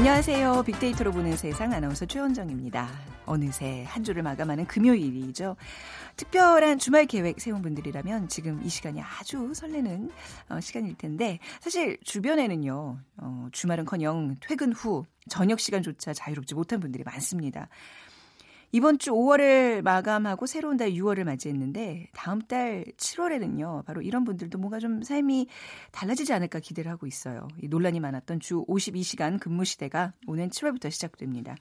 안녕하세요. 빅데이터로 보는 세상 아나운서 최원정입니다. 어느새 한 주를 마감하는 금요일이죠. 특별한 주말 계획 세운 분들이라면 지금 이 시간이 아주 설레는 어, 시간일 텐데 사실 주변에는요. 어, 주말은커녕 퇴근 후 저녁 시간조차 자유롭지 못한 분들이 많습니다. 이번 주 5월을 마감하고 새로운 달 6월을 맞이했는데 다음 달 7월에는요. 바로 이런 분들도 뭔가 좀 삶이 달라지지 않을까 기대를 하고 있어요. 이 논란이 많았던 주 52시간 근무 시대가 오는 7월부터 시작됩니다.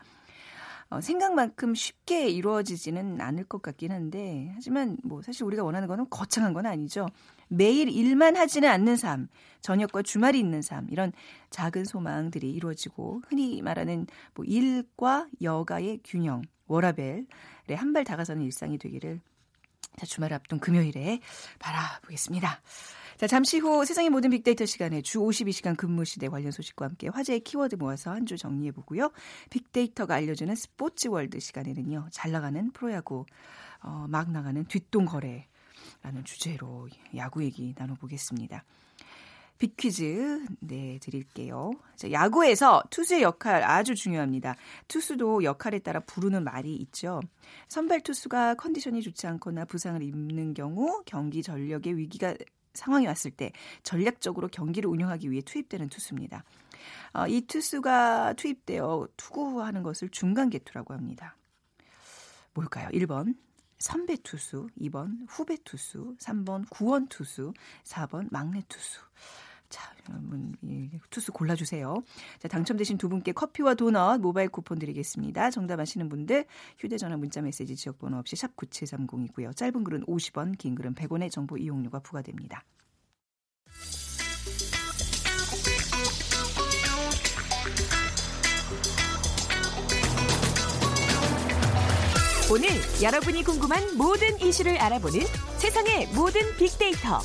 어, 생각만큼 쉽게 이루어지지는 않을 것 같긴 한데 하지만 뭐 사실 우리가 원하는 거는 거창한 건 아니죠. 매일 일만 하지는 않는 삶, 저녁과 주말이 있는 삶 이런 작은 소망들이 이루어지고 흔히 말하는 뭐 일과 여가의 균형 워라벨에 한 발 다가서는 일상이 되기를 자, 주말 앞둔 금요일에 바라보겠습니다. 자, 잠시 후 세상의 모든 빅데이터 시간에 주 52시간 근무 시대 관련 소식과 함께 화제의 키워드 모아서 한 주 정리해 보고요. 빅데이터가 알려주는 스포츠 월드 시간에는요. 잘 나가는 프로야구 어, 막 나가는 뒷돈거래라는 주제로 야구 얘기 나눠보겠습니다. 빅퀴즈 네 드릴게요. 자, 야구에서 투수의 역할 아주 중요합니다. 투수도 역할에 따라 부르는 말이 있죠. 선발 투수가 컨디션이 좋지 않거나 부상을 입는 경우 경기 전력의 위기가 상황이 왔을 때 전략적으로 경기를 운영하기 위해 투입되는 투수입니다. 어, 이 투수가 투입되어 투구하는 것을 중간 개투라고 합니다. 뭘까요? 1번 선배 투수, 2번 후배 투수, 3번 구원 투수, 4번 막내 투수. 자, 여러분 투수 골라주세요. 자, 당첨되신 두 분께 커피와 도넛 모바일 쿠폰 드리겠습니다. 정답 아시는 분들 휴대전화 문자메시지 지역번호 없이 샵 9730이고요. 짧은 글은 50원, 긴 글은 100원의 정보 이용료가 부과됩니다. 오늘 여러분이 궁금한 모든 이슈를 알아보는 세상의 모든 빅데이터.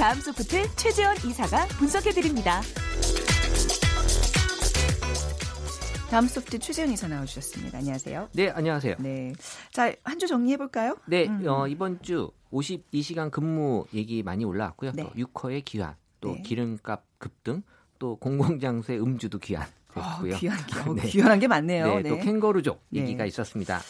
다음 소프트 최재원 이사가 분석해드립니다. 다음 소프트 최재원 이사 나와주셨습니다. 안녕하세요. 네, 안녕하세요. 네. 자, 한 주 정리해볼까요? 네, 음. 어, 이번 주 52시간 근무 얘기 많이 올라왔고요. 네. 또 6호의 귀환, 또 네. 기름값 급등, 또 공공장소의 음주도 귀환. 됐고요. 어, 귀한, 어, 네. 귀한게 많네요. 네, 네. 또 캥거루족 얘기가 네. 있었습니다.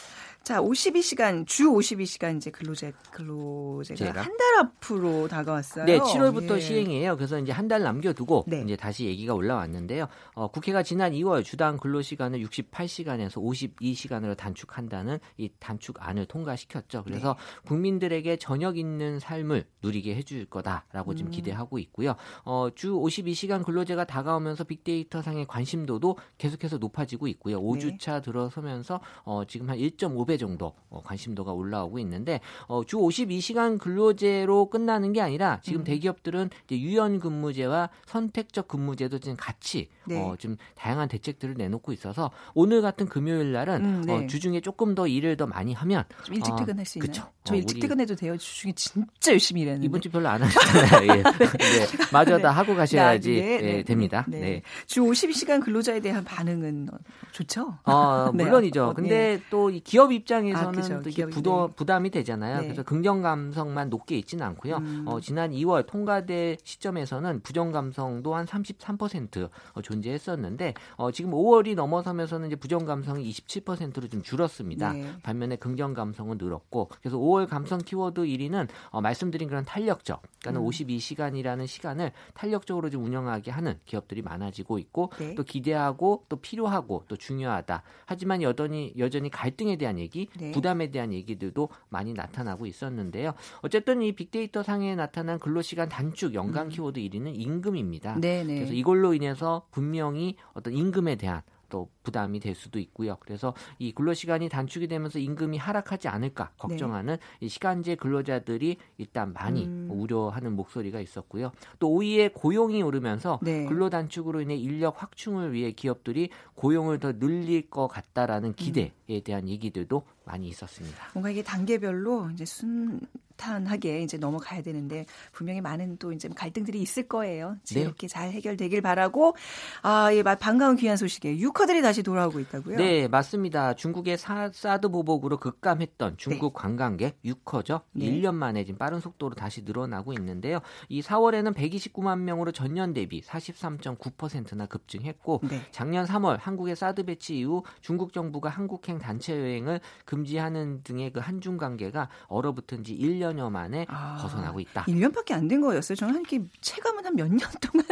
자, 52시간 주 52시간 이제 근로제 근로제가 한 달 앞으로 다가왔어요. 네, 7월부터 예. 시행이에요. 그래서 이제 한 달 남겨두고 네. 이제 다시 얘기가 올라왔는데요. 어, 국회가 지난 2월 주당 근로시간을 68시간에서 52시간으로 단축한다는 이 단축안을 통과시켰죠. 그래서 네. 국민들에게 저녁 있는 삶을 누리게 해줄 거다라고 지금 음. 기대하고 있고요. 어, 주 52시간 근로제가 다가오면서 빅데이터 상의 관심도도 계속해서 높아지고 있고요. 5주차 들어서면서 어, 지금 한 1.5배 2배 정도 어, 관심도가 올라오고 있는데 어, 주 52시간 근로제로 끝나는 게 아니라 지금 음. 대기업들은 유연 근무제와 선택적 근무제도 지금 같이 네. 어, 좀 다양한 대책들을 내놓고 있어서 오늘 같은 금요일 날은 음, 네. 어, 주중에 조금 더 일을 더 많이 하면 좀 일찍 어, 퇴근할 수 있나요? 그쵸. 저 어, 일찍 퇴근해도 돼요. 주중에 진짜 열심히 일했는데 이번 주 별로 안 하셨잖아요. 예. 네. 네. 마저 다 네. 하고 가셔야지 네, 예, 네. 됩니다. 네. 네. 주 52시간 근로자에 대한 반응은 좋죠? 어, 물론이죠. 근데 또 이 기업 입 장에서는 아, 그렇죠. 또 이게 부도, 부담이 되잖아요. 네. 그래서 긍정 감성만 높게 있지는 않고요. 음. 어, 지난 2월 통과될 시점에서는 부정 감성도 한 33% 어, 존재했었는데 어, 지금 5월이 넘어서면서는 이제 부정 감성이 27%로 좀 줄었습니다. 네. 반면에 긍정 감성은 늘었고 그래서 5월 감성 키워드 1위는 어, 말씀드린 그런 탄력적, 그러니까 음. 52시간이라는 시간을 탄력적으로 좀 운영하게 하는 기업들이 많아지고 있고 네. 또 기대하고 또 필요하고 또 중요하다. 하지만 여전히 여전히 갈등에 대한 얘기, 네. 부담에 대한 얘기들도 많이 나타나고 있었는데요. 어쨌든 이 빅데이터 상에 나타난 근로시간 단축 연간 음. 키워드 1위는 임금입니다. 네네. 네. 그래서 이걸로 인해서 분명히 어떤 임금에 대한 또 부담이 될 수도 있고요. 그래서 이 근로 시간이 단축이 되면서 임금이 하락하지 않을까 걱정하는 네. 이 시간제 근로자들이 일단 많이 음. 우려하는 목소리가 있었고요. 또 오이에 고용이 오르면서 네. 근로 단축으로 인해 인력 확충을 위해 기업들이 고용을 더 늘릴 것 같다라는 기대에 음. 대한 얘기들도 많이 있었습니다. 뭔가 이게 단계별로 이제 순 탄하게 이제 넘어가야 되는데 분명히 많은 또 이제 갈등들이 있을 거예요. 지혜롭게 네. 잘 해결되길 바라고 아, 예, 반가운 귀한 소식에 유커들이 다시 돌아오고 있다고요? 네, 맞습니다. 중국의 사, 사드 보복으로 급감했던 중국 네. 관광객 유커죠. 네. 1년 만에 지금 빠른 속도로 다시 늘어나고 있는데요. 이 4월에는 129만 명으로 전년 대비 43.9%나 급증했고 네. 작년 3월 한국의 사드 배치 이후 중국 정부가 한국행 단체 여행을 금지하는 등의 그 한중 관계가 얼어붙은 지 1년 1년여 만에 아, 벗어나고 있다. 1년밖에 안 된 거였어요. 저는 한게 체감은 한 몇 년 동안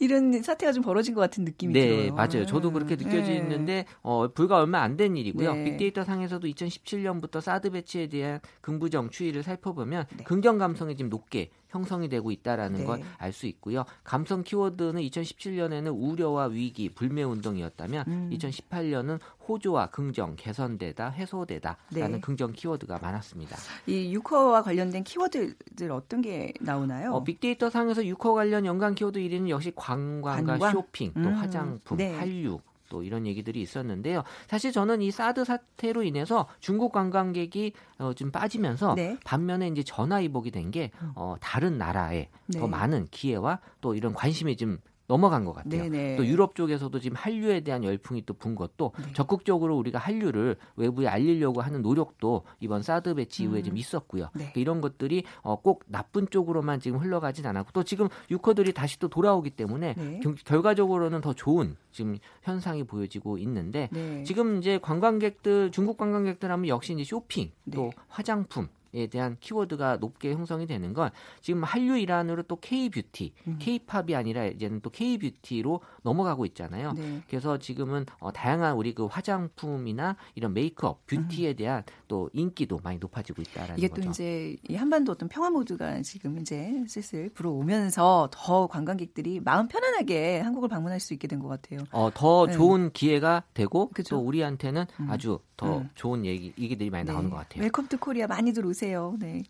이런 사태가 좀 벌어진 것 같은 느낌이 네, 들어요. 네, 맞아요. 저도 네. 그렇게 느껴지는데 네. 어, 불과 얼마 안 된 일이고요. 네. 빅데이터 상에서도 2017년부터 사드 배치에 대한 긍부정 추이를 살펴보면 네. 긍정 감성이 지금 높게 형성이 되고 있다라는 네. 걸알 수 있고요. 감성 키워드는 2017년에는 우려와 위기, 불매 운동이었다면 음. 2018년은 호조와 긍정, 개선되다, 해소되다라는 네. 긍정 키워드가 많았습니다. 이 유커와 관련된 키워드들 어떤 게 나오나요? 어, 빅데이터 상에서 유커 관련 연관 키워드 1위는 역시 관광과 관광? 쇼핑, 또 음. 화장품, 네. 한류, 또 이런 얘기들이 있었는데요. 사실 저는 이 사드 사태로 인해서 중국 관광객이 어, 좀 빠지면서 네. 반면에 이제 전화위복이 된게 음. 어, 다른 나라에 네. 더 많은 기회와 또 이런 관심이 좀 넘어간 것 같아요. 네네. 또 유럽 쪽에서도 지금 한류에 대한 열풍이 또 분 것도 네. 적극적으로 우리가 한류를 외부에 알리려고 하는 노력도 이번 사드 배치 이후에 음. 좀 있었고요. 네. 이런 것들이 어, 꼭 나쁜 쪽으로만 지금 흘러가진 않았고 또 지금 유커들이 다시 또 돌아오기 때문에 네. 결과적으로는 더 좋은 지금 현상이 보여지고 있는데 네. 지금 이제 관광객들 중국 관광객들 하면 역시 이제 쇼핑 또 네. 화장품 에 대한 키워드가 높게 형성이 되는 건 지금 한류 일환으로 또 K-뷰티, 음. K-팝이 아니라 이제는 또 K-뷰티로 넘어가고 있잖아요. 네. 그래서 지금은 어, 다양한 우리 그 화장품이나 이런 메이크업, 뷰티에 음. 대한 또 인기도 많이 높아지고 있다라는 이게 거죠. 또 이제 이 한반도 어떤 평화 모드가 지금 이제 슬슬 불어오면서 더 관광객들이 마음 편안하게 한국을 방문할 수 있게 된 것 같아요. 어, 더 네. 좋은 기회가 되고 그쵸? 또 우리한테는 음. 아주 더 음. 좋은 얘기 얘기들이 많이 네. 나오는 것 같아요. Welcome to Korea 많이들 오세요. 네.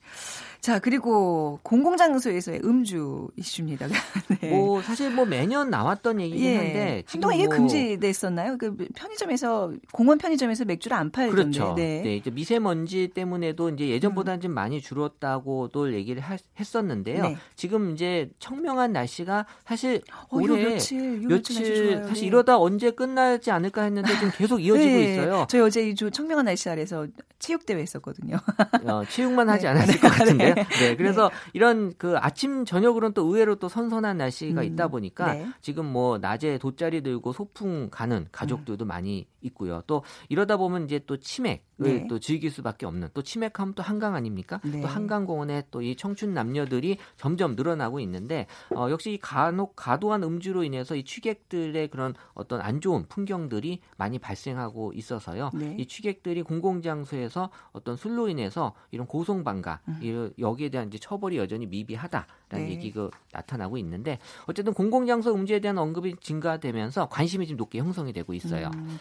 자 그리고 공공장소에서의 음주 이슈입니다. 네. 뭐 사실 뭐 매년 나왔던 얘기긴 예. 한데 한동안 이게 뭐... 금지됐었나요? 그 편의점에서 공원 편의점에서 맥주를 안 팔던데. 그렇죠. 네. 네. 이제 미세먼지 때문에도 이제 예전보다는 음. 좀 많이 줄었다고도 얘기를 하, 했었는데요. 네. 지금 이제 청명한 날씨가 사실 어, 올해 며칠, 며칠 사실 네. 이러다 언제 끝나지 않을까 했는데 지금 계속 이어지고 네. 있어요. 저희 어제 이 청명한 날씨 아래서 체육 대회 했었거든요. 어, 체육만 하지 네. 않았을 것 같은데요. 네. 네. 그래서 네. 이런 그 아침 저녁으로는 또 의외로 또 선선한 날씨가 음. 있다 보니까 네. 지금 뭐 낮에 돗자리 들고 소풍 가는 가족들도 음. 많이 있고요. 또 이러다 보면 이제 또 치맥을 네. 또 즐길 수밖에 없는 또 치맥하면 또 한강 아닙니까? 네. 또 한강공원에 또 이 청춘 남녀들이 점점 늘어나고 있는데 어, 역시 이 간혹 과도한 음주로 인해서 이 취객들의 그런 어떤 안 좋은 풍경들이 많이 발생하고 있어서요. 네. 이 취객들이 공공장소에서 어떤 술로 인해서 이런 고성방가 음. 여기에 대한 이제 처벌이 여전히 미비하다라는 네. 얘기가 나타나고 있는데 어쨌든 공공장소 음주에 대한 언급이 증가되면서 관심이 좀 높게 형성이 되고 있어요. 음.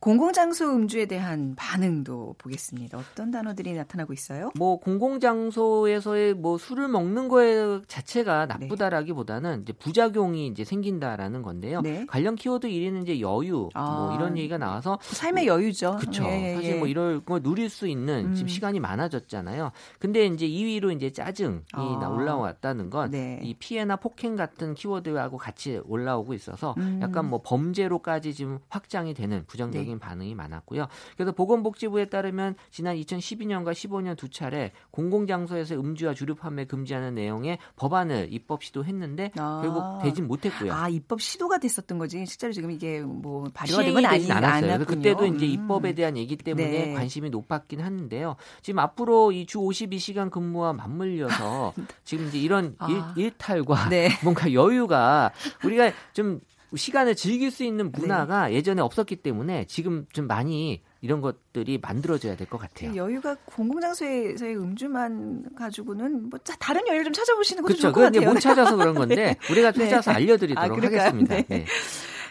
공공장소 음주에 대한 반응도 보겠습니다. 어떤 단어들이 나타나고 있어요? 뭐 공공장소에서의 뭐 술을 먹는 거에 자체가 네. 나쁘다라기보다는 네. 이제 부작용이 이제 생긴다라는 건데요. 네. 관련 키워드 1위는 이제 여유 뭐 아, 뭐 이런 얘기가 나와서 삶의 뭐, 여유죠. 그렇죠. 예, 예. 사실 뭐 이럴 걸 누릴 수 있는 음. 지금 시간이 많아졌잖아요. 근데 이제 2위로 이제 짜증이 아. 올라왔다는 건이 네. 피해나 폭행 같은 키워드하고 같이 올라오고 있어서 음. 약간 뭐 범죄로까지 지금 확장이 되는 부정적인 긍정적인 반응이 많았고요. 그래서 보건복지부에 따르면 지난 2012년과 15년 두 차례 공공장소에서 음주와 주류 판매 금지하는 내용의 법안을 입법 시도했는데 아. 결국 되진 못했고요. 아 입법 시도가 됐었던 거지 실제로 지금 이게 뭐 발효가 된건 아니진 않았어요. 그때도 이제 음. 입법에 대한 얘기 때문에 네. 관심이 높았긴 하는데요. 지금 앞으로 이 주 52시간 근무와 맞물려서 지금 이제 이런 아. 일, 탈과 네. 뭔가 여유가 우리가 좀 시간을 즐길 수 있는 문화가 네. 예전에 없었기 때문에 지금 좀 많이 이런 것들이 만들어져야 될 것 같아요. 여유가 공공장소에서의 음주만 가지고는 뭐 다른 여유를 좀 찾아보시는 것도 그렇죠. 좋을 것 같아요. 못 찾아서 그런 건데 네. 우리가 찾아서 네. 알려드리도록 아, 하겠습니다. 네.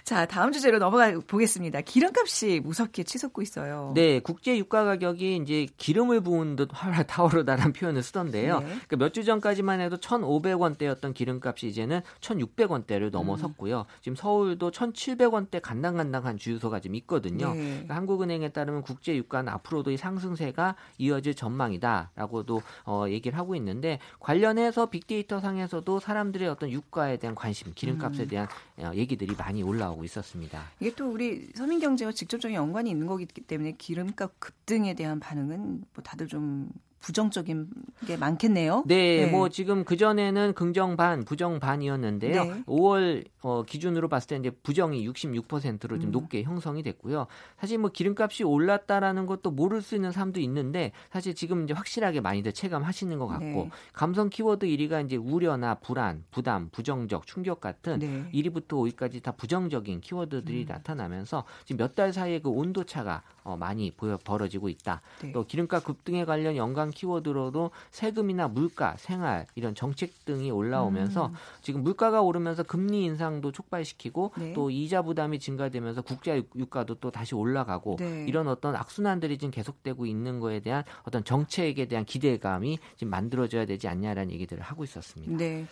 네. 자, 다음 주제로 넘어가 보겠습니다. 기름값이 무섭게 치솟고 있어요. 네, 국제 유가 가격이 이제 기름을 부은 듯 활활 타오르다라는 표현을 쓰던데요. 네. 그러니까 몇주 전까지만 해도 1,500원대였던 기름값이 이제는 1,600원대를 넘어섰고요. 음. 지금 서울도 1,700원대 간당간당한 주유소가 지금 있거든요. 네. 그러니까 한국은행에 따르면 국제 유가는 앞으로도 이 상승세가 이어질 전망이다라고도 어, 얘기를 하고 있는데 관련해서 빅데이터 상에서도 사람들의 어떤 유가에 대한 관심, 기름값에 음. 대한 음. 얘기들이 많이 올라오고 있었습니다. 이게 또 우리 서민 경제와 직접적인 연관이 있는 거기 때문에 기름값 급등에 대한 반응은 뭐 다들 좀 부정적인 게 많겠네요. 네, 네. 뭐 지금 그 전에는 긍정 반, 부정 반이었는데요. 네. 5월 어, 기준으로 봤을 때 이제 부정이 66%로 좀 음. 높게 형성이 됐고요. 사실 뭐 기름값이 올랐다라는 것도 모를 수 있는 사람도 있는데 사실 지금 이제 확실하게 많이들 체감하시는 것 같고 네. 감성 키워드 1위가 이제 우려나 불안, 부담, 부정적, 충격 같은 네. 1위부터 5위까지 다 부정적인 키워드들이 음. 나타나면서 지금 몇 달 사이에 그 온도 차가 어, 많이 보여 벌어지고 있다. 네. 또 기름값 급등에 관련 연관 키워드로도 세금이나 물가, 생활 이런 정책 등이 올라오면서 음. 지금 물가가 오르면서 금리 인상도 촉발시키고 네. 또 이자 부담이 증가되면서 국제 유가도 또 다시 올라가고 네. 이런 어떤 악순환들이 지금 계속되고 있는 거에 대한 어떤 정책에 대한 기대감이 지금 만들어져야 되지 않냐라는 얘기들을 하고 있었습니다. 네.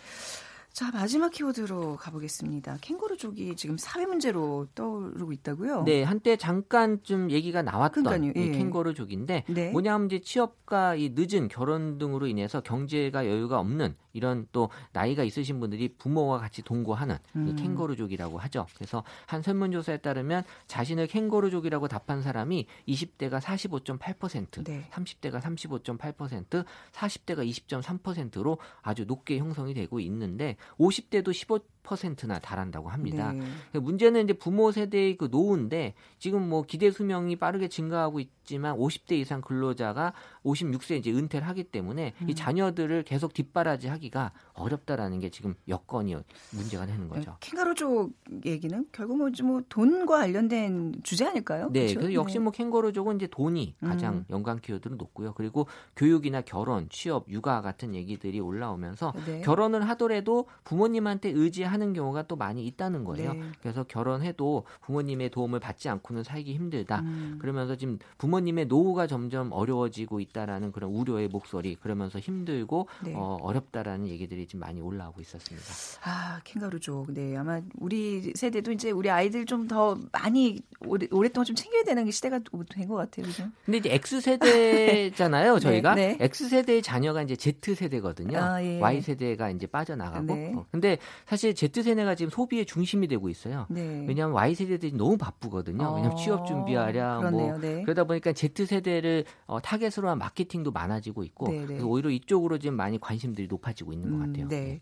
자, 마지막 키워드로 가보겠습니다. 캥거루족이 지금 사회 문제로 떠오르고 있다고요? 네, 한때 잠깐 좀 얘기가 나왔던 이 예. 캥거루족인데 네. 뭐냐면 이제 취업과 이 늦은 결혼 등으로 인해서 경제가 여유가 없는 이런 또 나이가 있으신 분들이 부모와 같이 동거하는 음. 이 캥거루족이라고 하죠. 그래서 한 설문조사에 따르면 자신을 캥거루족이라고 답한 사람이 20대가 45.8%, 네. 30대가 35.8%, 40대가 20.3%로 아주 높게 형성이 되고 있는데 50대도 15 퍼센트나 달한다고 합니다. 네. 그러니까 문제는 이제 부모 세대의 그 노후인데 지금 뭐 기대 수명이 빠르게 증가하고 있지만 50대 이상 근로자가 56세 이제 은퇴를 하기 때문에 음. 이 자녀들을 계속 뒷바라지 하기가 어렵다라는 게 지금 여건이 문제가 되는 거죠. 캥거루족 얘기는 결국 뭐, 뭐 돈과 관련된 주제 아닐까요? 네, 그렇죠? 그래서 역시 네. 뭐 캥거루족은 이제 돈이 가장 음. 연관 키워드로 높고요. 그리고 교육이나 결혼, 취업, 육아 같은 얘기들이 올라오면서 네. 결혼을 하더라도 부모님한테 의지하 하는 경우가 또 많이 있다는 거예요. 네. 그래서 결혼해도 부모님의 도움을 받지 않고는 살기 힘들다. 음. 그러면서 지금 부모님의 노후가 점점 어려워지고 있다라는 그런 우려의 목소리, 그러면서 힘들고 네. 어, 어렵다라는 얘기들이 지금 많이 올라오고 있었습니다. 아 캥거루족. 네, 아마 우리 세대도 이제 우리 아이들 좀 더 많이 오래, 오랫동안 좀 챙겨야 되는 시대가 된 것 같아요, 그죠? 근데 이제 X 세대잖아요, 네, 저희가 네, 네. X 세대의 자녀가 이제 Z 세대거든요. 아, 예. Y 세대가 이제 빠져나가고. 네. 어, 근데 사실 Z 세대가 지금 소비의 중심이 되고 있어요. 네. 왜냐하면 Y세대들이 너무 바쁘거든요. 어, 왜냐하면 취업 준비하랴. 뭐 네. 그러다 보니까 Z세대를 어, 타겟으로 한 마케팅도 많아지고 있고 네, 네. 오히려 이쪽으로 지금 많이 관심들이 높아지고 있는 것 음, 같아요. 음, 네.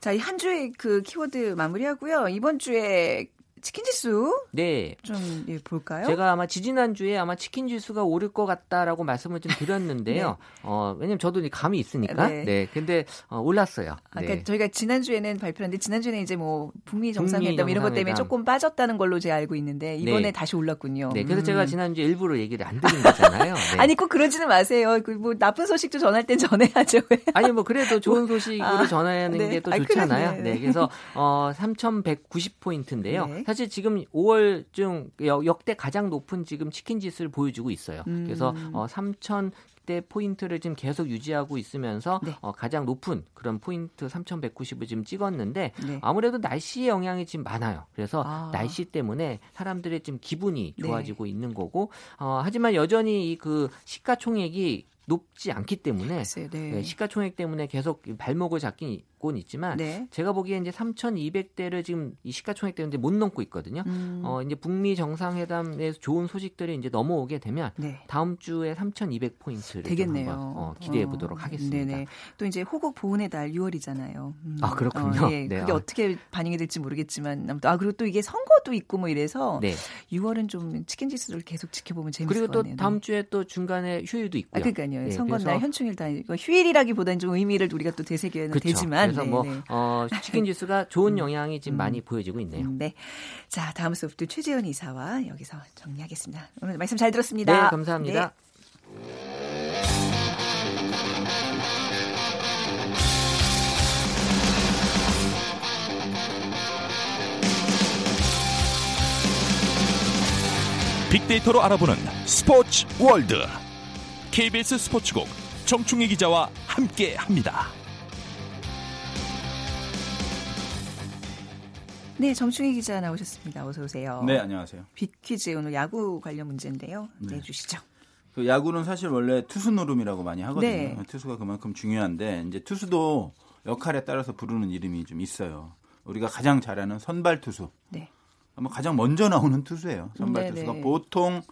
자, 이 한 주의 그 키워드 마무리하고요. 이번 주에 치킨 지수 네. 좀 예, 볼까요? 제가 아마 지지난 주에 아마 치킨 지수가 오를 것 같다라고 말씀을 좀 드렸는데요. 네. 어, 왜냐면 저도 감이 있으니까. 네. 네. 근데 어, 올랐어요. 아, 그러니까 네. 저희가 지난 주에는 발표했는데 지난 주에는 이제 뭐 북미 정상회담 이런 것 때문에 조금 빠졌다는 걸로 제가 알고 있는데 이번에 네. 다시 올랐군요. 네. 그래서 음. 제가 지난 주에 일부러 얘기를 안 드린 거잖아요. 네. 아니 꼭 그러지는 마세요. 그뭐 나쁜 소식도 전할 땐 전해야죠. 아니 뭐 그래도 좋은 소식으로 아, 전하는 네. 게또 좋잖아요. 아, 네. 그래서 어 3,190 포인트인데요. 사실 지금 5월중 역대 가장 높은 지금 치킨 지수를 보여주고 있어요. 음. 그래서 어, 3천 대 포인트를 지금 계속 유지하고 있으면서 네. 어, 가장 높은 그런 포인트 3,190을 지금 찍었는데 네. 아무래도 날씨의 영향이 지금 많아요. 그래서 아. 날씨 때문에 사람들의 지금 기분이 네. 좋아지고 네. 있는 거고 어, 하지만 여전히 그 시가총액이 높지 않기 때문에 네. 네, 시가총액 때문에 계속 발목을 잡긴 있곤 있지만 네. 제가 보기에 이제 3,200대를 지금 이 시가총액 때문에 못 넘고 있거든요. 음. 어 이제 북미 정상회담에서 좋은 소식들이 이제 넘어오게 되면 네. 다음 주에 3,200 포인트를 되겠네요. 한번, 어, 기대해 보도록 어. 하겠습니다. 네네. 또 이제 호국 보훈의 달 6월이잖아요. 음. 아 그렇군요. 어, 예. 네. 그게 어. 떻게 반영이 될지 모르겠지만 아무튼 아 그리고 또 이게 선거도 있고 뭐 이래서 네. 6월은 좀 치킨 지수를 계속 지켜보면 재밌을 것 같네요. 그리고 또 다음 주에 또 중간에 휴일도 있고요. 아, 그러니까 요. 네, 선거날 현충일 다 휴일이라기보다는 좀 의미를 우리가 또 되새겨야 되지만 그래서 뭐 네, 네. 어, 치킨 지수가 좋은 음. 영향이 지금 음. 많이 보여지고 있네요. 네. 자, 다음 소프트 최재현 이사와 여기서 정리하겠습니다. 오늘 말씀 잘 들었습니다. 네, 감사합니다. 네. 빅데이터로 알아보는 스포츠 월드 KBS 스포츠국 정충희 기자와 함께 합니다. 네, 정충희 기자 나오셨습니다. 어서 오세요. 네, 안녕하세요. 빅퀴즈 오늘 야구 관련 문제인데요. 네. 내주시죠. 그 야구는 사실 원래 투수 노름이라고 많이 하거든요. 네. 투수가 그만큼 중요한데 이제 투수도 역할에 따라서 부르는 이름이 좀 있어요. 우리가 가장 잘하는 선발 투수. 네. 아마 가장 먼저 나오는 투수예요. 선발 네네. 투수가 보통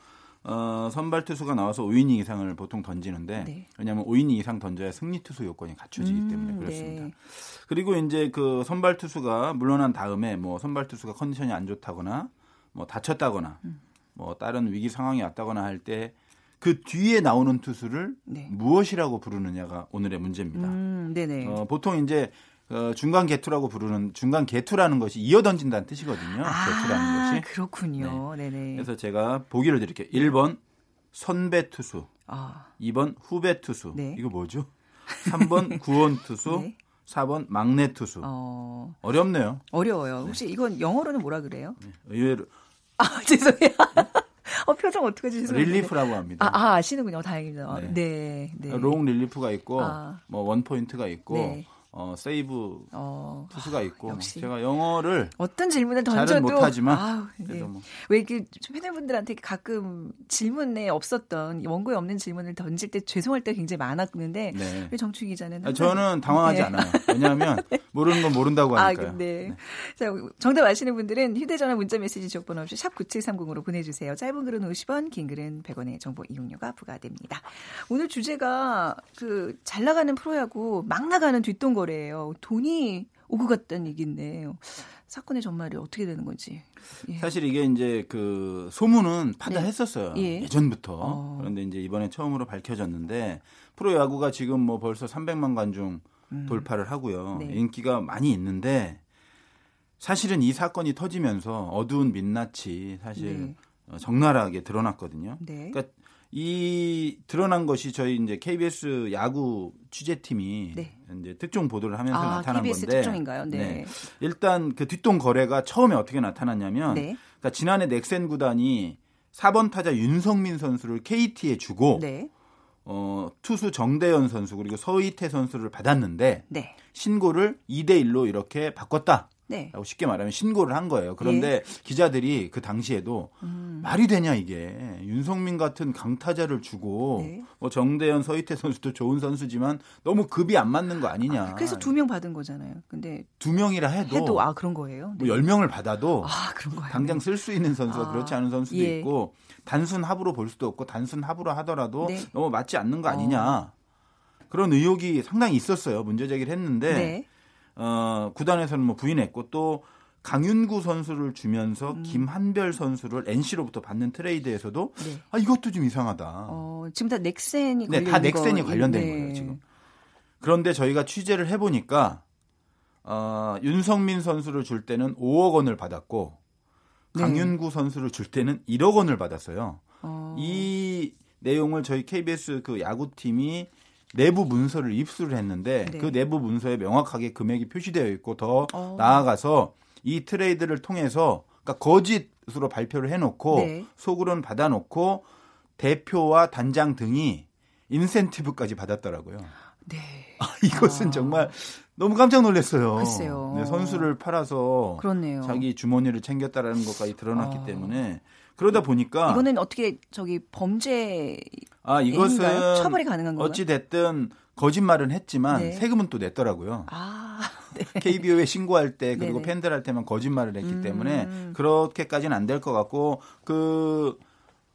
어, 선발 투수가 나와서 5이닝 이상을 보통 던지는데 네. 왜냐하면 5이닝 이상 던져야 승리 투수 요건이 갖춰지기 음, 때문에 그렇습니다. 네. 그리고 이제 그 선발 투수가 물러난 다음에 뭐 선발 투수가 컨디션이 안 좋다거나 뭐 다쳤다거나 음. 뭐 다른 위기 상황이 왔다거나 할 때 그 뒤에 나오는 투수를 네. 무엇이라고 부르느냐가 오늘의 문제입니다. 음, 어, 보통 이제 어, 중간 개투라고 부르는 중간 개투라는 것이 이어 던진다는 뜻이거든요. 아, 개투라는 것이. 그렇군요. 네. 네 그래서 제가 보기를 드릴게요. 1번 선배 투수. 아. 2번 후배 투수. 네. 이거 뭐죠? 3번 구원 투수. 네. 4번 막내 투수. 어... 어렵네요. 어려워요. 혹시 이건 영어로는 뭐라 그래요? 네. 의외로 아, 죄송해요. 어, 표정 어떻게 주세요? Relief라고 합니다. 아, 아 아 시는군요. 다행입니다. 네. 네. 네. long relief가 있고, 아. 뭐, one point가 있고, 네. 어, 세이브 어, 투수가 있고 역시. 제가 영어를 어떤 질문을 던져도 못하지만 아우, 네. 뭐. 왜 이렇게 팬분들한테 가끔 질문에 없었던 원고에 없는 질문을 던질 때 죄송할 때가 굉장히 많았는데 네. 왜 정치 기자는 아, 저는 당황하지 네. 않아요. 왜냐하면 네. 모르는 건 모른다고 아, 하니까요. 아, 네. 네. 자, 정답 아시는 분들은 휴대전화 문자메시지 지역번호 없이 샵 9730으로 보내주세요. 짧은 글은 50원, 긴 글은 100원의 정보 이용료가 부과됩니다. 오늘 주제가 그 잘 나가는 프로야구 막 나가는 뒷동 거 래예요. 돈이 오고 갔다는 얘기인데 사건의 전말이 어떻게 되는 건지. 예. 사실 이게 이제 그 소문은 파다했었어요. 네. 예. 전부터 어. 그런데 이제 이번에 처음으로 밝혀졌는데 프로야구가 지금 뭐 벌써 300만 관중 음. 돌파를 하고요. 네. 인기가 많이 있는데 사실은 이 사건이 터지면서 어두운 민낯이 사실 네. 어, 적나라하게 드러났거든요. 네. 그러니까 이 드러난 것이 저희 이제 KBS 야구 취재팀이 네. 이제 특종 보도를 하면서 아, 나타난 KBS 건데. 특종인가요? 네. 네. 일단 그 뒷동 거래가 처음에 어떻게 나타났냐면 네. 그러니까 지난해 넥센 구단이 4번 타자 윤성민 선수를 KT에 주고 네. 어, 투수 정대현 선수 그리고 서희태 선수를 받았는데 네. 신고를 2대 1로 이렇게 바꿨다. 네. 라고 쉽게 말하면 신고를 한 거예요. 그런데 예. 기자들이 그 당시에도 음. 말이 되냐 이게 윤성민 같은 강타자를 주고 네. 뭐 정대현, 서희태 선수도 좋은 선수지만 너무 급이 안 맞는 거 아니냐. 아, 그래서 두 명 받은 거잖아요. 근데 두 명이라 해도, 해도 아 그런 거예요. 네. 뭐 10명을 받아도 아, 그런 거예요. 당장 쓸 수 있는 선수가 아, 그렇지 않은 선수도 예. 있고 단순 합으로 볼 수도 없고 단순 합으로 하더라도 네. 너무 맞지 않는 거 아니냐. 어. 그런 의혹이 상당히 있었어요. 문제 제기를 했는데 네. 어, 구단에서는 뭐 부인했고 또 강윤구 선수를 주면서 음. 김한별 선수를 NC로부터 받는 트레이드에서도 네. 아 이것도 좀 이상하다. 어, 지금 다 넥센이 네, 다 넥센이 관련된 네. 거예요 지금. 그런데 저희가 취재를 해보니까 어, 윤성민 선수를 줄 때는 5억 원을 받았고 네. 강윤구 선수를 줄 때는 1억 원을 받았어요. 어. 이 내용을 저희 KBS 그 야구팀이 내부 문서를 입수를 했는데 네. 그 내부 문서에 명확하게 금액이 표시되어 있고 더 어. 나아가서 이 트레이드를 통해서 그러니까 거짓으로 발표를 해놓고 네. 속으로는 받아놓고 대표와 단장 등이 인센티브까지 받았더라고요. 네. 아, 이것은 아. 정말 너무 깜짝 놀랐어요. 글쎄요. 네, 선수를 팔아서 그렇네요. 자기 주머니를 챙겼다라는 것까지 드러났기 아. 때문에 그러다 보니까 이거는 어떻게 저기 범죄 아 이것은 처벌이 가능한 건가요? 어찌 됐든 거짓말은 했지만 네. 세금은 또 냈더라고요. 아, 네. KBO에 신고할 때 그리고 네네. 팬들 할 때만 거짓말을 했기 음. 때문에 그렇게까지는 안 될 것 같고 그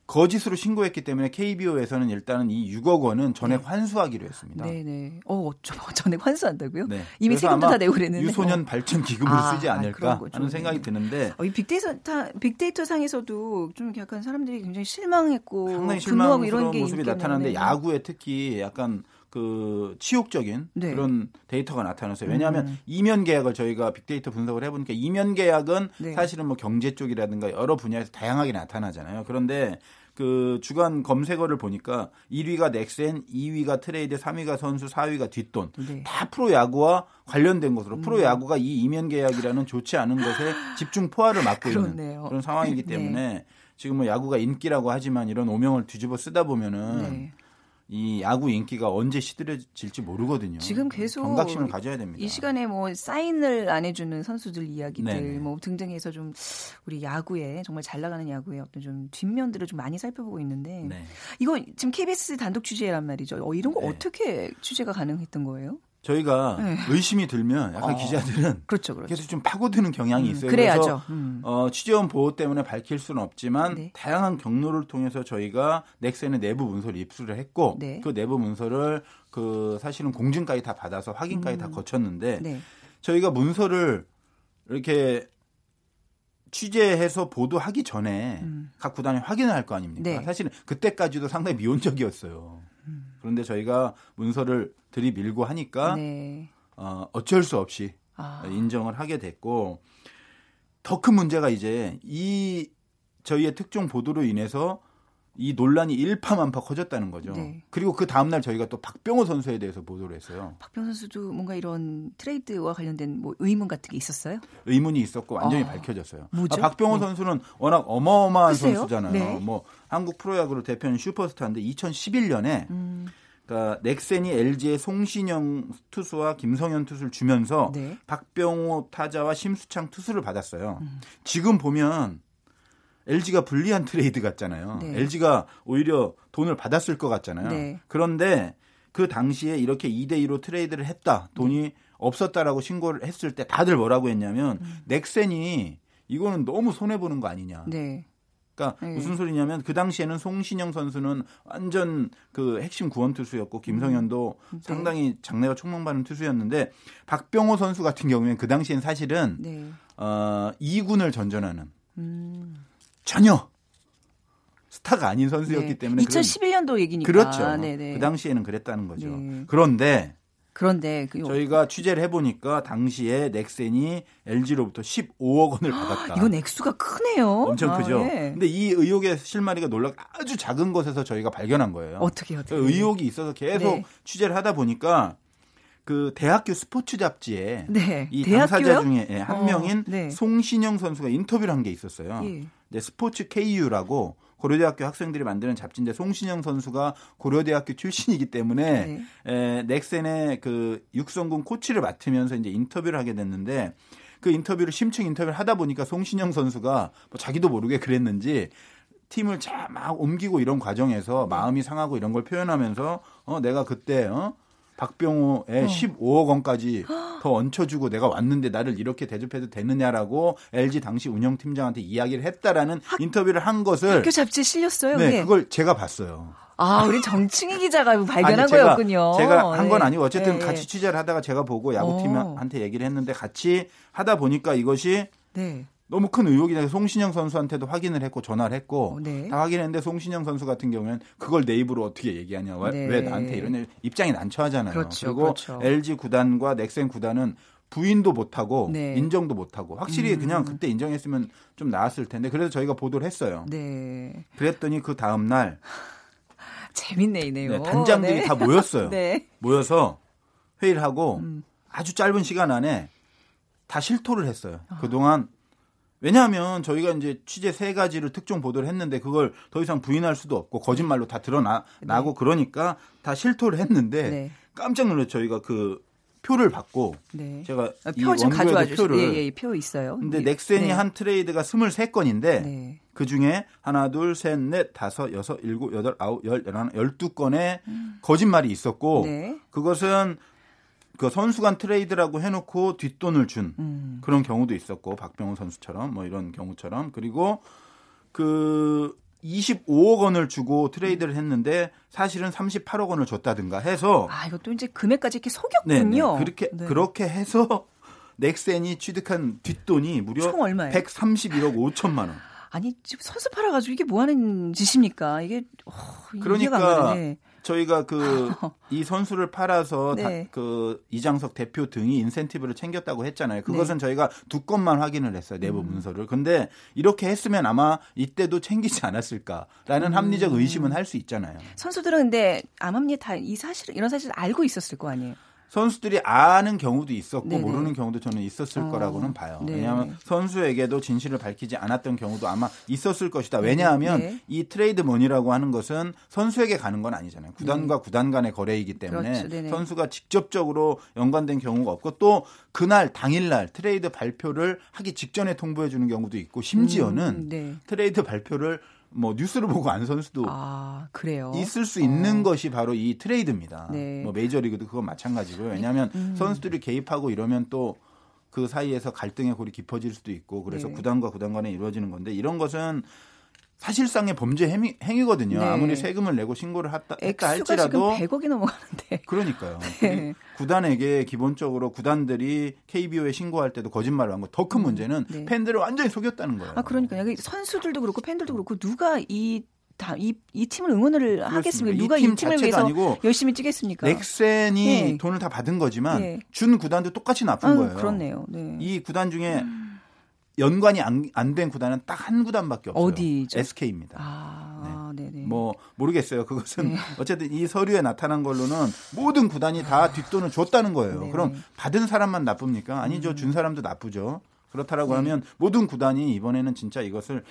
거짓으로 신고했기 때문에 KBO에서는 일단은 이 6억 원은 전액 네. 환수하기로 했습니다. 네네. 어, 전액 환수한다고요? 네. 이미 세금도 다 내고 그랬는데. 유소년 어. 발전 기금으로 아, 쓰지 않을까 아, 하는 생각이 드는데. 어, 이 빅데이터 빅데이터 상에서도 좀 약간 사람들이 굉장히 실망했고 상당히 실망하고 이런 게 모습이 나타나는데 야구에 특히 약간 그 치욕적인 네. 그런 데이터가 나타났어요. 왜냐하면 음. 이면 계약을 저희가 빅데이터 분석을 해보니까 이면 계약은 네. 사실은 뭐 경제 쪽이라든가 여러 분야에서 다양하게 나타나잖아요. 그런데 그 주간 검색어를 보니까 1위가 넥센, 2위가 트레이드, 3위가 선수, 4위가 뒷돈. 네. 다 프로야구와 관련된 것으로 음. 프로야구가 이 이면 계약이라는 좋지 않은 것에 집중 포화를 맞고 있는 그런 상황이기 네. 때문에 네. 지금 뭐 야구가 인기라고 하지만 이런 오명을 뒤집어 쓰다 보면은 네. 이 야구 인기가 언제 시들해질지 모르거든요. 지금 계속 경각심을 가져야 됩니다. 이 시간에 뭐 사인을 안 해주는 선수들 이야기들 네네. 뭐 등등해서 좀 우리 야구에 정말 잘 나가는 야구의 어떤 좀 뒷면들을 좀 많이 살펴보고 있는데 네. 이거 지금 KBS 단독 취재란 말이죠. 어, 이런 거 네. 어떻게 취재가 가능했던 거예요? 저희가 네. 의심이 들면 약간 어. 기자들은 그렇죠, 그렇죠. 계속 좀 파고드는 경향이 음, 있어요. 그래야죠. 음. 어, 취재원 보호 때문에 밝힐 수는 없지만 네. 다양한 경로를 통해서 저희가 넥센의 내부 문서를 입수를 했고 네. 그 내부 문서를 그 사실은 공증까지 다 받아서 확인까지 음. 다 거쳤는데 네. 저희가 문서를 이렇게 취재해서 보도하기 전에 음. 각 구단이 확인을 할 거 아닙니까? 네. 사실은 그때까지도 상당히 미온적이었어요. 음. 그런데 저희가 문서를 들이밀고 하니까 네. 어, 어쩔 수 없이 아. 인정을 하게 됐고 더 큰 문제가 이제 이 저희의 특종 보도로 인해서 이 논란이 일파만파 커졌다는 거죠. 네. 그리고 그 다음날 저희가 또 박병호 선수에 대해서 보도를 했어요. 박병호 선수도 뭔가 이런 트레이드와 관련된 뭐 의문 같은 게 있었어요? 의문이 있었고 완전히 아, 밝혀졌어요. 아, 박병호 네. 선수는 워낙 어마어마한 글쎄요? 선수잖아요. 네. 뭐 한국 프로야구를 대표하는 슈퍼스타인데 2011년에 음. 그러니까 넥센이 LG의 송신영 투수와 김성현 투수를 주면서 네. 박병호 타자와 심수창 투수를 받았어요. 음. 지금 보면 LG가 불리한 트레이드 같잖아요. 네. LG가 오히려 돈을 받았을 것 같잖아요. 네. 그런데 그 당시에 이렇게 2대 2로 트레이드를 했다. 돈이 네. 없었다라고 신고를 했을 때 다들 뭐라고 했냐면 음. 넥센이 이거는 너무 손해 보는 거 아니냐. 네. 그러니까 네. 무슨 소리냐면 그 당시에는 송신영 선수는 완전 그 핵심 구원 투수였고 김성현도 음. 네. 상당히 장래가 촉망받는 투수였는데 박병호 선수 같은 경우에는 그 당시엔 사실은 네. 어 2군을 전전하는 음. 전혀 스타가 아닌 선수였기 네. 때문에 2011년도 얘기니까 그렇죠. 네네. 그 당시에는 그랬다는 거죠. 네. 그런데 그런데 그 저희가 취재를 해보니까 당시에 넥센이 LG로부터 15억 원을 받았다. 이건 액수가 크네요. 엄청 아, 크죠. 네. 근데 이 의혹의 실마리가 놀라 아주 작은 것에서 저희가 발견한 거예요. 어떻게 어떻게? 그 의혹이 있어서 계속 네. 취재를 하다 보니까 그 대학교 스포츠 잡지에 네. 이 대학교요? 당사자 중에 한 어, 명인 네. 송신영 선수가 인터뷰를 한 게 있었어요. 예. 네, 스포츠 KU라고 고려대학교 학생들이 만드는 잡지인데 송신영 선수가 고려대학교 출신이기 때문에 네. 에, 넥센의 그 육성군 코치를 맡으면서 이제 인터뷰를 하게 됐는데 그 인터뷰를 심층 인터뷰를 하다 보니까 송신영 선수가 뭐 자기도 모르게 그랬는지 팀을 막 옮기고 이런 과정에서 네. 마음이 상하고 이런 걸 표현하면서 어 내가 그때 어 박병호의 어. 15억 원까지 더 얹혀주고 내가 왔는데 나를 이렇게 대접해도 되느냐라고 LG 당시 운영팀장한테 이야기를 했다라는 학, 인터뷰를 한 것을 학교 잡지에 실렸어요. 네, 그걸 제가 봤어요. 아, 우리 정충희 기자가 발견한 아니, 제가, 거였군요. 제가 한건 네. 아니고 어쨌든 네. 같이 취재를 하다가 제가 보고 야구팀한테 어. 얘기를 했는데 같이 하다 보니까 이것이 네. 너무 큰 의혹이다. 송신영 선수한테도 확인을 했고 전화를 했고 어, 네. 다 확인했는데 송신영 선수 같은 경우에는 그걸 내 입으로 어떻게 얘기하냐. 왜, 네. 왜 나한테 이런 입장이 난처하잖아요. 그렇죠, 그리고 그렇죠. LG 구단과 넥센 구단은 부인도 못하고 네. 인정도 못하고 확실히 음. 그냥 그때 인정했으면 좀 나았을 텐데 그래서 저희가 보도를 했어요. 네. 그랬더니 그 다음 날 재밌네 이 내용. 네, 단장들이 네. 다 모였어요. 네. 모여서 회의를 하고 음. 아주 짧은 시간 안에 다 실토를 했어요. 아. 그동안 왜냐하면 저희가 이제 취재 세 가지를 특종 보도를 했는데 그걸 더 이상 부인할 수도 없고 거짓말로 다 드러나고 네. 그러니까 다 실토를 했는데 네. 깜짝 놀랐 저희가 그 표를 받고 네. 제가 아, 표좀 가져와 주세요. 표를 예, 예, 표 있어요. 근데 네. 넥센이 네. 한 트레이드가 23건인데 네. 그 중에 하나, 둘, 셋, 넷, 다섯, 여섯, 일곱, 여덟, 아홉, 열, 열하나, 열두 건의 음. 거짓말이 있었고 네. 그것은 그 선수 간 트레이드라고 해놓고 뒷돈을 준 음. 그런 경우도 있었고 박병호 선수처럼 뭐 이런 경우처럼 그리고 그 25억 원을 주고 트레이드를 했는데 사실은 38억 원을 줬다든가 해서 아 이것도 이제 금액까지 이렇게 속였군요. 네네. 네. 그렇게 네. 그렇게 해서 넥센이 취득한 뒷돈이 무려 131억 5천만 원. 아니 지금 선수 팔아가지고 이게 뭐 하는 짓입니까? 이게 어, 그러니까 저희가 그 이 선수를 팔아서 네. 그 이장석 대표 등이 인센티브를 챙겼다고 했잖아요. 그것은 네. 저희가 두 건만 확인을 했어요. 내부 음. 문서를. 근데 이렇게 했으면 아마 이때도 챙기지 않았을까라는 음. 합리적 의심은 할 수 있잖아요. 선수들은 근데 암암리에 다 이 사실 이런 사실 알고 있었을 거 아니에요. 선수들이 아는 경우도 있었고 네네. 모르는 경우도 저는 있었을 어, 거라고는 봐요. 네. 왜냐하면 선수에게도 진실을 밝히지 않았던 경우도 아마 있었을 것이다. 왜냐하면 네. 이 트레이드 머니라고 하는 것은 선수에게 가는 건 아니잖아요. 구단과 네. 구단 간의 거래이기 때문에 그렇죠. 선수가 직접적으로 연관된 경우가 없고 또 그날 당일날 트레이드 발표를 하기 직전에 통보해 주는 경우도 있고 심지어는 음, 네. 트레이드 발표를 뭐 뉴스를 보고 안 선수도 아, 그래요? 있을 수 있는 어. 것이 바로 이 트레이드입니다. 네. 뭐 메이저리그도 그건 마찬가지고요. 왜냐하면 음. 선수들이 개입하고 이러면 또 그 사이에서 갈등의 골이 깊어질 수도 있고 그래서 네. 구단과 구단 간에 이루어지는 건데 이런 것은 사실상의 범죄 행위, 행위거든요. 네. 아무리 세금을 내고 신고를 했다, 했다 할지라도 100억이 넘어가는데. 그러니까요. 네. 구단에게 기본적으로 구단들이 KBO에 신고할 때도 거짓말을 한 거. 더큰 음, 문제는 네. 팬들을 완전히 속였다는 거예요. 아 그러니까 여기 선수들도 그렇고 팬들도 그렇고 누가 이 다, 이, 이 팀을 응원을. 하겠습니까? 누가 이, 팀 이 팀을 위해서 아니고 열심히 뛰겠습니까? 넥센이 네. 돈을 다 받은 거지만 네. 준 구단도 똑같이 나쁜 아, 거예요. 그렇네요. 네. 이 구단 중에 음. 연관이 안 된 구단은 딱 한 구단밖에 없어요. 어디죠? SK입니다. 아, 네. 뭐 모르겠어요. 그것은 네. 어쨌든 이 서류에 나타난 걸로는 모든 구단이 다 뒷돈을 줬다는 거예요. 네네. 그럼 받은 사람만 나쁩니까? 아니죠. 음. 준 사람도 나쁘죠. 그렇다라고 네. 하면 모든 구단이 이번에는 진짜 이것을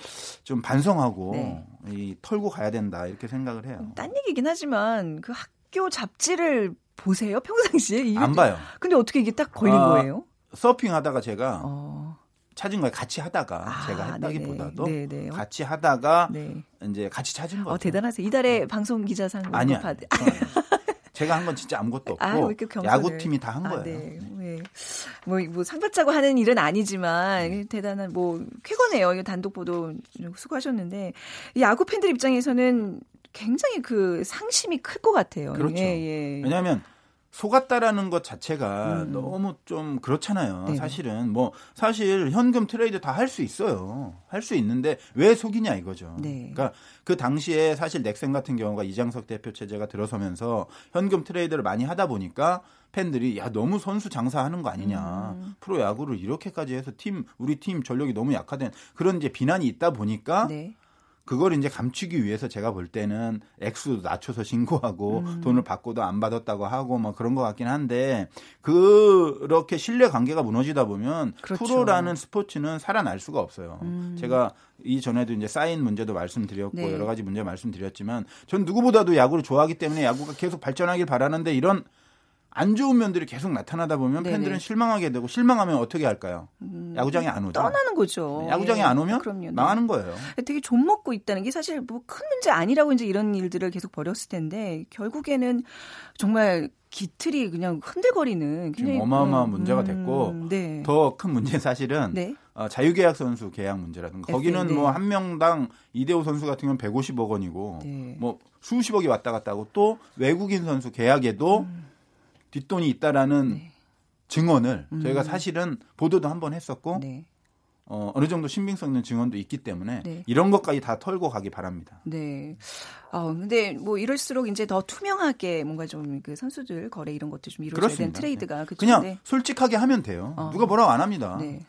좀 반성하고 네. 이 털고 가야 된다 이렇게 생각을 해요. 딴 얘기긴 하지만 그 학교 잡지를 보세요 평상시에 안 봐요. 근데 어떻게 이게 딱 걸린 아, 거예요? 서핑하다가 제가 어. 찾은 거예요. 같이 하다가 아, 제가 했다기보다도 네네. 네네. 같이 하다가 네. 이제 같이 찾은 거예요. 어, 대단하세요. 이달에 네. 방송 기자상 아니요. 받... 제가 한 건 진짜 아무것도 아, 없고 아, 야구팀이 다한 아, 거예요. 네. 네. 뭐, 뭐 상 받자고 하는 일은 아니지만 음. 대단한 뭐 쾌거네요. 이 단독 보도 수고하셨는데 야구 팬들 입장에서는 굉장히 그 상심이 클 것 같아요. 그렇죠. 예, 예. 왜냐하면 속았다라는 것 자체가 음. 너무 좀 그렇잖아요. 네. 사실은 뭐 사실 현금 트레이드 다 할 수 있어요. 할 수 있는데 왜 속이냐 이거죠. 네. 그러니까 그 당시에 사실 넥센 같은 경우가 이장석 대표 체제가 들어서면서 현금 트레이드를 많이 하다 보니까 팬들이 야 너무 선수 장사하는 거 아니냐 음. 프로 야구를 이렇게까지 해서 팀 우리 팀 전력이 너무 약화된 그런 이제 비난이 있다 보니까 네. 그걸 이제 감추기 위해서 제가 볼 때는 액수 낮춰서 신고하고 음. 돈을 받고도 안 받았다고 하고 뭐 그런 것 같긴 한데 그렇게 신뢰 관계가 무너지다 보면 그렇죠. 프로라는 스포츠는 살아날 수가 없어요. 음. 제가 이전에도 이제 사인 문제도 말씀드렸고 네. 여러 가지 문제 말씀드렸지만 전 누구보다도 야구를 좋아하기 때문에 야구가 계속 발전하길 바라는데 이런 안 좋은 면들이 계속 나타나다 보면 네네. 팬들은 실망하게 되고 실망하면 어떻게 할까요? 음, 야구장에 안 오죠. 떠나는 거죠. 네, 야구장에 안 오면 그럼요, 네. 망하는 거예요. 되게 좀 먹고 있다는 게 사실 뭐 큰 문제 아니라고 이제 이런 일들을 계속 벌였을 텐데 결국에는 정말 기틀이 그냥 흔들거리는 굉장히 어마어마한 음, 문제가 됐고 음, 네. 더큰 문제 사실은 네. 어, 자유계약 선수 계약 문제라든가 거기는 뭐한 명당 이대호 선수 같은 경우는 150억 원이고 네. 뭐 수십억이 왔다 갔다 하고 또 외국인 선수 계약에도 음. 뒷돈이 있다라는 네. 증언을 음. 저희가 사실은 보도도 한 번 했었고 네. 어, 어느 정도 신빙성 있는 증언도 있기 때문에 네. 이런 것까지 다 털고 가기 바랍니다. 네. 어, 근데 뭐 이럴수록 이제 더 투명하게 뭔가 좀 그 선수들 거래 이런 것도 좀 이루어져야 되는 트레이드가 네. 그쵸? 그냥 네. 솔직하게 하면 돼요. 어. 누가 뭐라고 안 합니다. 네.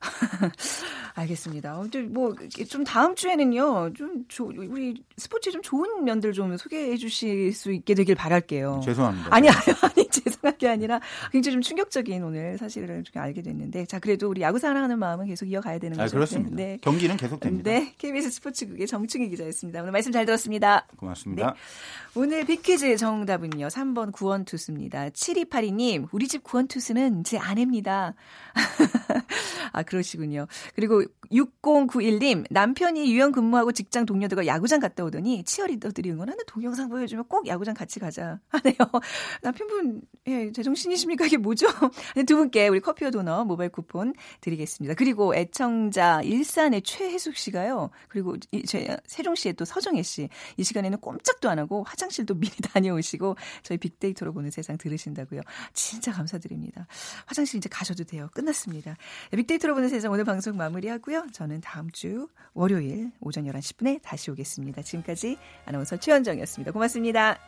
네. 알겠습니다. 뭐좀 다음 주에는요, 좀 조, 우리 스포츠 좀 좋은 면들 좀 소개해 주실 수 있게 되길 바랄게요. 죄송합니다. 아니, 아니, 아니, 죄송한 게 아니라 굉장히 좀 충격적인 오늘 사실을 좀 알게 됐는데, 자, 그래도 우리 야구 사랑하는 마음은 계속 이어가야 되는 아, 거죠. 아, 그렇습니다. 네. 경기는 계속 됩니다. 네. KBS 스포츠국의 정충희 기자였습니다. 오늘 말씀 잘 들었습니다. 고맙습니다. 네. 오늘 빅퀴즈 정답은요, 3번 구원투수입니다. 7282님, 우리 집 구원투수는 제 아내입니다. 아, 그러시군요. 그리고 6091님, 남편이 유연 근무하고 직장 동료들과 야구장 갔다 오더니 치어리더들이 응원하는 동영상 보여주면 꼭 야구장 같이 가자 하네요. 남편분, 예, 제정신이십니까? 이게 뭐죠? 두 분께 우리 커피와 도넛 모바일 쿠폰 드리겠습니다. 그리고 애청자 일산의 최혜숙 씨가요. 그리고 이, 제, 세종시의 또 서정혜 씨. 이 시간에는 꼼짝도 안 하고 화장실도 미리 다녀오시고 저희 빅데이터로 보는 세상 들으신다고요. 진짜 감사드립니다. 화장실 이제 가셔도 돼요. 끝났습니다. 빅데이터로 보는 세상 오늘 방송 마무리하고요. 저는 다음 주 월요일 오전 11시 10분에 다시 오겠습니다. 지금까지 아나운서 최현정이었습니다. 고맙습니다.